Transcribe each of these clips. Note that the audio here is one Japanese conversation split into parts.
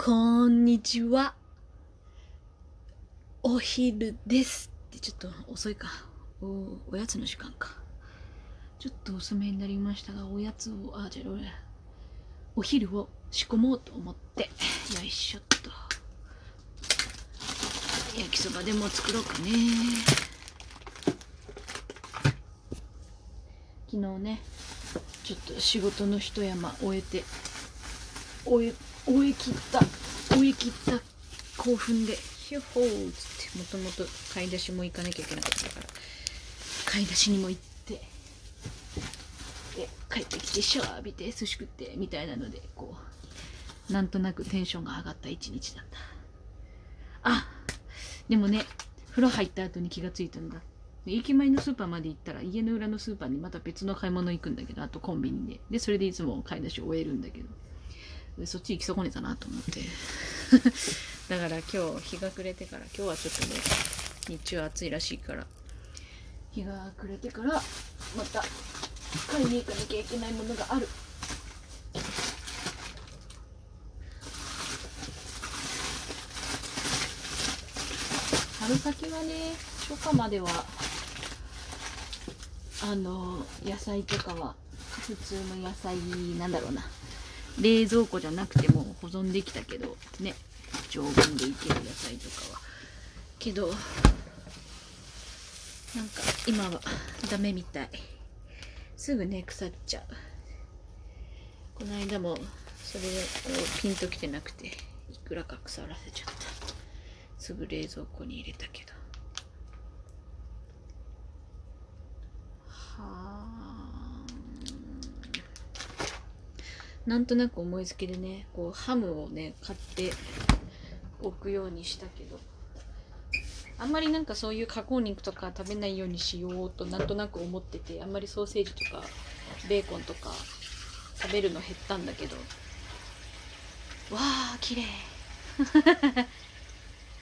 こんにちは。お昼です。ってちょっと遅いか。おおやつの時間か。ちょっと遅めになりましたが、おやつを、あ、じゃあ、お昼を仕込もうと思って、よいしょっと。焼きそばでも作ろうかね。昨日ね、ちょっと仕事の一山終えて、終え、終え切った、終え切った興奮で、ヒュッホーっつって、もともと買い出しも行かなきゃいけなかったから、買い出しにも行って、で、帰ってきてシャワー浴びて、寿司食って、みたいなので、こう、なんとなくテンションが上がった一日だった。あでもね、風呂入った後に気がついたんだ。駅前のスーパーまで行ったら家の裏のスーパーにまた別の買い物行くんだけどあとコンビニで。でそれでいつも買い出しを終えるんだけど。そっち行き損ねたなと思って。だから今日日が暮れてから今日はちょっとね日中暑いらしいから。日が暮れてからまた買いに行かなきゃいけないものがある。春先はね初夏まではあの野菜とかは普通の野菜なんだろうな。冷蔵庫じゃなくても保存できたけどね常温でいける野菜とかは。けどなんか今はダメみたい。すぐね腐っちゃう。この間もそれでピンときてなくていくらか腐らせちゃった。すぐ冷蔵庫に入れたけど。なんとなく思いつきでね。こうハムをね買っておくようにしたけど。あんまりなんかそういう加工肉とか食べないようにしようとなんとなく思っててあんまりソーセージとかベーコンとか食べるの減ったんだけど。わあ綺麗。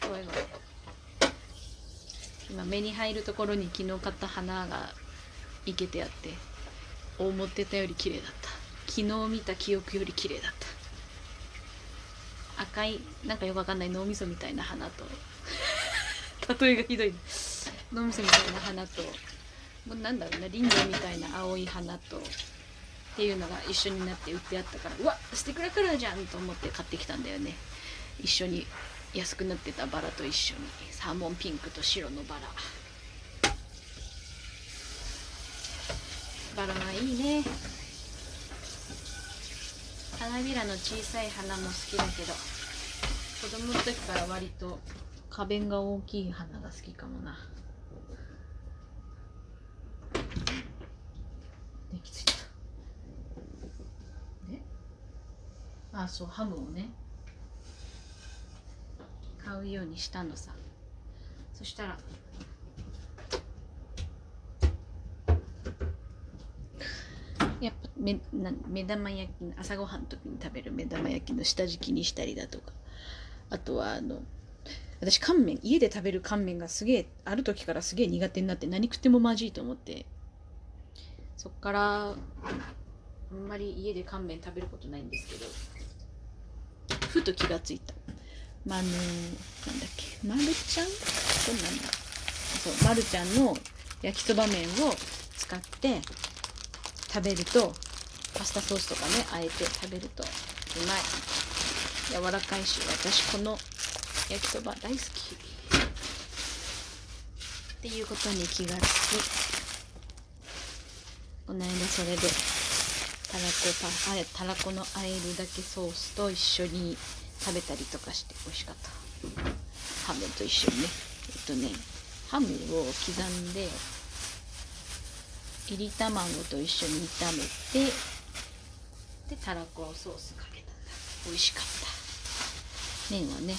ごめんごめん今目に入るところに昨日買った花がいけてあって思ってたより綺麗だった。昨日見た記憶より綺麗だった。赤いなんかよくわかんない脳みそみたいな花と 例えがひどい。脳みそみたいな花ともうなんだろうな林業みたいな青い花とっていうのが一緒になって売ってあったからうわステクラカラーじゃんと思って買ってきたんだよね。一緒に安くなってたバラと一緒に。サーモンピンクと白のバラ。バラはいいね。花びらの小さい花も好きだけど子供の時から割と花弁が大きい花が好きかもな。できついたで？あそうハムをね。買うようにしたのさ。そしたらやっぱ目な目玉焼きの朝ごはんの時に食べる目玉焼きの下敷きにしたりだとか。あとはあの私乾麺家で食べる乾麺がすげえある時からすげえ苦手になって何食ってもまずいと思って。そっからあんまり家で乾麺食べることないんですけど。ふと気がついた。まああのなんだっけ。まるちゃん？どんなんだ？そうまるちゃんの焼きそば麺を使って食べるとパスタソースとかねあえて食べるとうまい。柔らかいし私この焼きそば大好き。っていうことに気がつきこの間それでたらこパあたらこのあえるだけソースと一緒に食べたりとかして美味しかった。ハムと一緒にね。えっとねハムを刻んでいり卵と一緒に炒めてでたらこソースかけたんだ。美味しかった。麺はね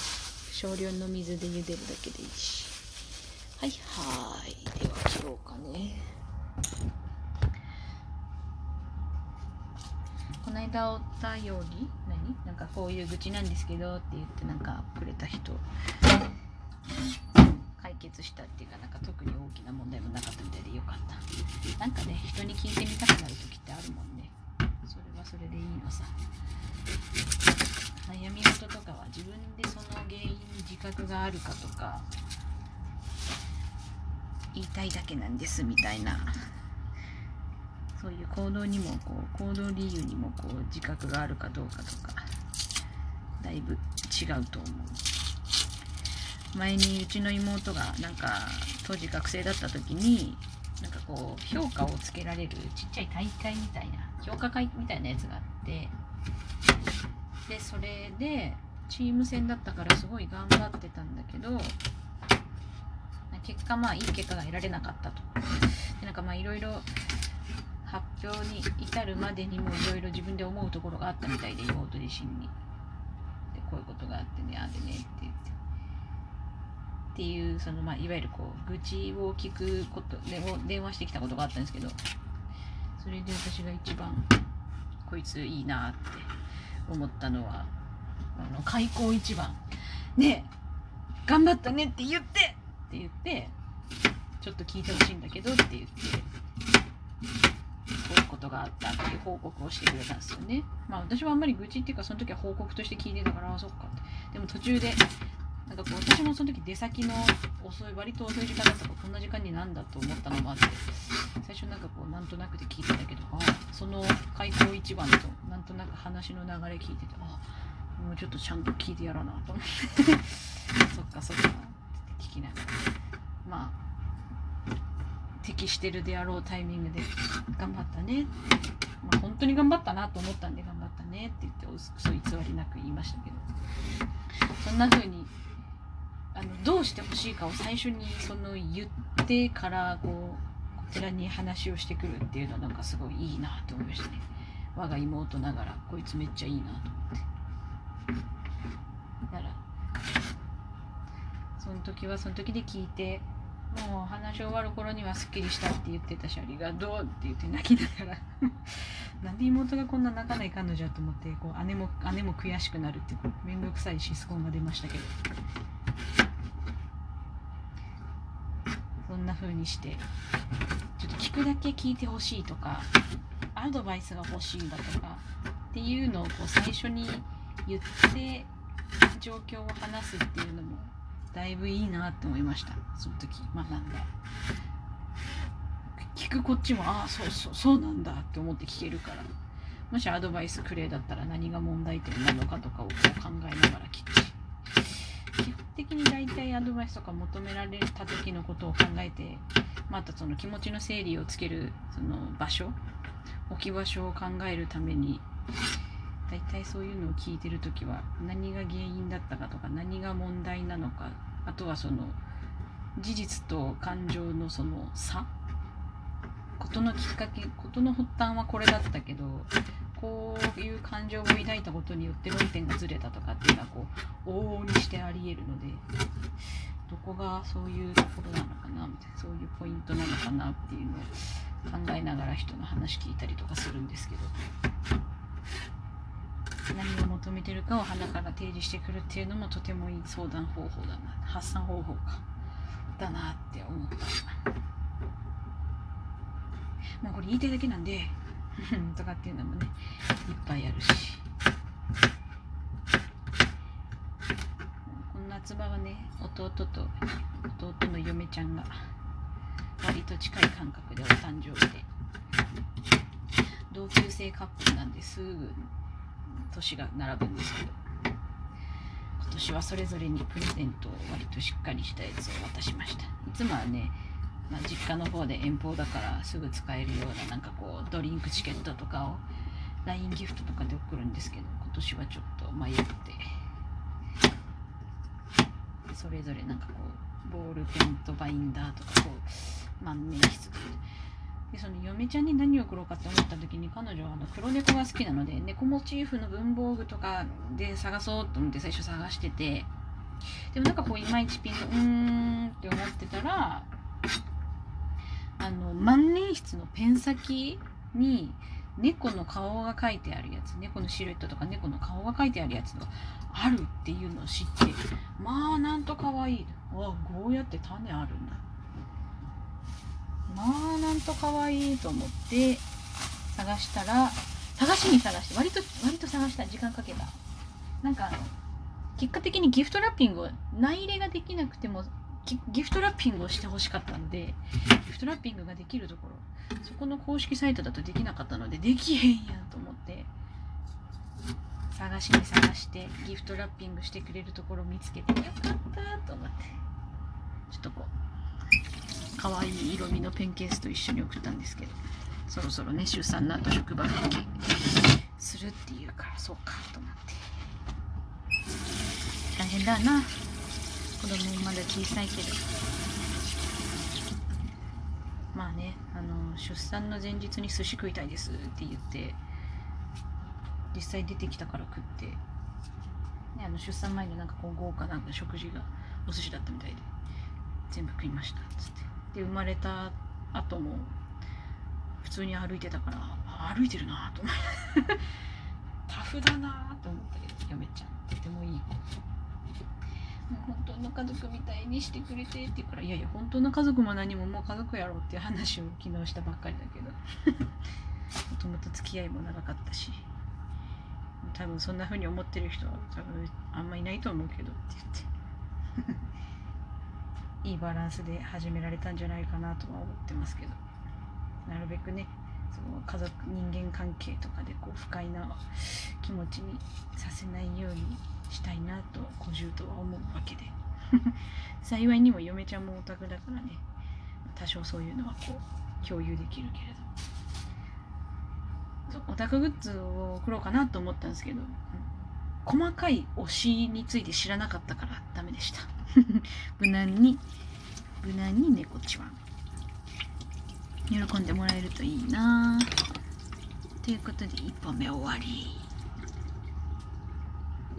少量の水で茹でるだけでいいし。はいはーい。では切ろうかね。この間お便り何？なんかこういう愚痴なんですけどって言ってなんかくれた人解決したっていうかなんか特に大きな問題もなかったみたいで。よかったなんかね人に聞いてみたくなる時ってあるもんね。それはそれでいいのさ。悩み事とかは自分でその原因に自覚があるかとか言いたいだけなんですみたいな。そういう行動にもこう行動理由にもこう自覚があるかどうかとかだいぶ違うと思う。前にうちの妹がなんか当時学生だった時にこう評価をつけられるちっちゃい大会みたいな評価会みたいなやつがあってでそれでチーム戦だったからすごい頑張ってたんだけど結果まあいい結果が得られなかったと。でなんかまあいろいろ発表に至るまでにもいろいろ自分で思うところがあったみたいで妹自身に。でこういうことがあってねああでねって言って。っていうそのまあいわゆるこう愚痴を聞くことで電話してきたことがあったんですけどそれで私が一番こいついいなって思ったのはあの開口一番ね頑張ったねって言ってって言ってちょっと聞いてほしいんだけどって言ってこういうことがあったっていう報告をしてくれたんですよね。まあ私はあんまり愚痴っていうかその時は報告として聞いてたからあそっかって。でも途中でなんかこう私もその時出先の遅い割と遅い時間だったからこんな時間になんだと思ったのもあって最初なんかこうなんとなくで聞いてたけどあその開口一番となんとなく話の流れ聞いててあもうちょっとちゃんと聞いてやらなと思ってそっか。そっか。って聞きながらまあ適してるであろうタイミングで頑張ったねまあ、本当に頑張ったなと思ったんで頑張ったねって言って嘘偽りなく言いましたけどそんな風にのどうしてほしいかを最初にその言ってからこうこちらに話をしてくるっていうのはなんかすごいいいなと思いましたね。我が妹ながらこいつめっちゃいいなと思って。だからその時はその時で聞いてもう話終わる頃にはすっきりしたって言ってたしありがとうって言って泣きながら。なんで妹がこんな泣かない彼女だと思ってこう姉も姉も悔しくなるってこう面倒くさいシスコンが出ましたけどそんな風にしてちょっと聞くだけ聞いてほしいとかアドバイスが欲しいだとかっていうのをこう最初に言って状況を話すっていうのもだいぶいいなって思いました。その時学んだ聞くこっちもああそうそうそうなんだって思って聞けるから。もしアドバイスくれだったら何が問題点なのかとかをこう考えながら聞く。的に大体アドバイスとか求められた時のことを考えてまたその気持ちの整理をつけるその場所置き場所を考えるために大体そういうのを聞いてる時は何が原因だったかとか何が問題なのかあとはその事実と感情のその差ことのきっかけことの発端はこれだったけどこういう感情を抱いたことによって論点がずれたとかっていうのはこう往々にしてありえるのでどこがそういうところなのかなみたいなそういうポイントなのかなっていうのを考えながら人の話聞いたりとかするんですけど。何を求めてるかを鼻から提示してくるっていうのもとてもいい相談方法だな発散方法かだなって思った。まあこれ言いたいだけなんでとかっていうのもねいっぱいあるし。この夏場はね弟と弟の嫁ちゃんが割と近い感覚でお誕生日で。同級生カップルなんです。ぐ年が並ぶんですけど。今年はそれぞれにプレゼントを割としっかりしたやつを渡しました。いつもはね、まあ、実家の方で遠方だからすぐ使えるようななんかこうドリンクチケットとかを LINE ギフトとかで送るんですけど今年はちょっと迷って。それぞれなんかこうボールペンとバインダーとかこう万年筆とかでその嫁ちゃんに何を送ろうかって思った時に彼女はあの黒猫が好きなので猫モチーフの文房具とかで探そうと思って最初探してて。でもなんかこういまいちピンとうーんって思ってたらあの万年筆のペン先に猫の顔が描いてあるやつ猫のシルエットとか猫の顔が描いてあるやつがあるっていうのを知ってまあなんと可愛い。いわゴーヤって種あるんだ。まあなんと可愛いと思って探したら探しに探して割と割と探した時間かけた。なんかあの結果的にギフトラッピングを内入れができなくてもギギフトラッピングをしてほしかったのでギフトラッピングができるところそこの公式サイトだとできなかったのでできへんやんと思って探しに探してギフトラッピングしてくれるところを見つけてよかったと思ってちょっとこう可愛い色味のペンケースと一緒に送ったんですけどそろそろね出産の後職場復帰するっていうからそうかと思って。大変だな子供もまだ小さいけど。まあねあの出産の前日に寿司食いたいですって言って実際出てきたから食って、ね、あの出産前のなんかこう豪華な食事がお寿司だったみたいで全部食いましたっつって。で生まれた後も普通に歩いてたから歩いてるなと思って。タフだなと思ったけど嫁ちゃんとてもいい。子本当の家族みたいにしてくれてって言うからいやいや本当の家族も何ももう家族やろうっていう話を昨日したばっかりだけど。もともと付き合いも長かったし。多分そんな風に思ってる人は多分あんまいないと思うけどって言って。いいバランスで始められたんじゃないかなとは思ってますけど。なるべくねその家族人間関係とかでこう不快な気持ちにさせないようにしたいなと小獣とは思うわけで。幸いにも嫁ちゃんもオタクだからね。多少そういうのはこう共有できるけれど。オタクグッズを送ろうかなと思ったんですけど、細かい推しについて知らなかったからダメでした。無難に無難に猫ちわん。喜んでもらえるといいな。ということで1本目終わり。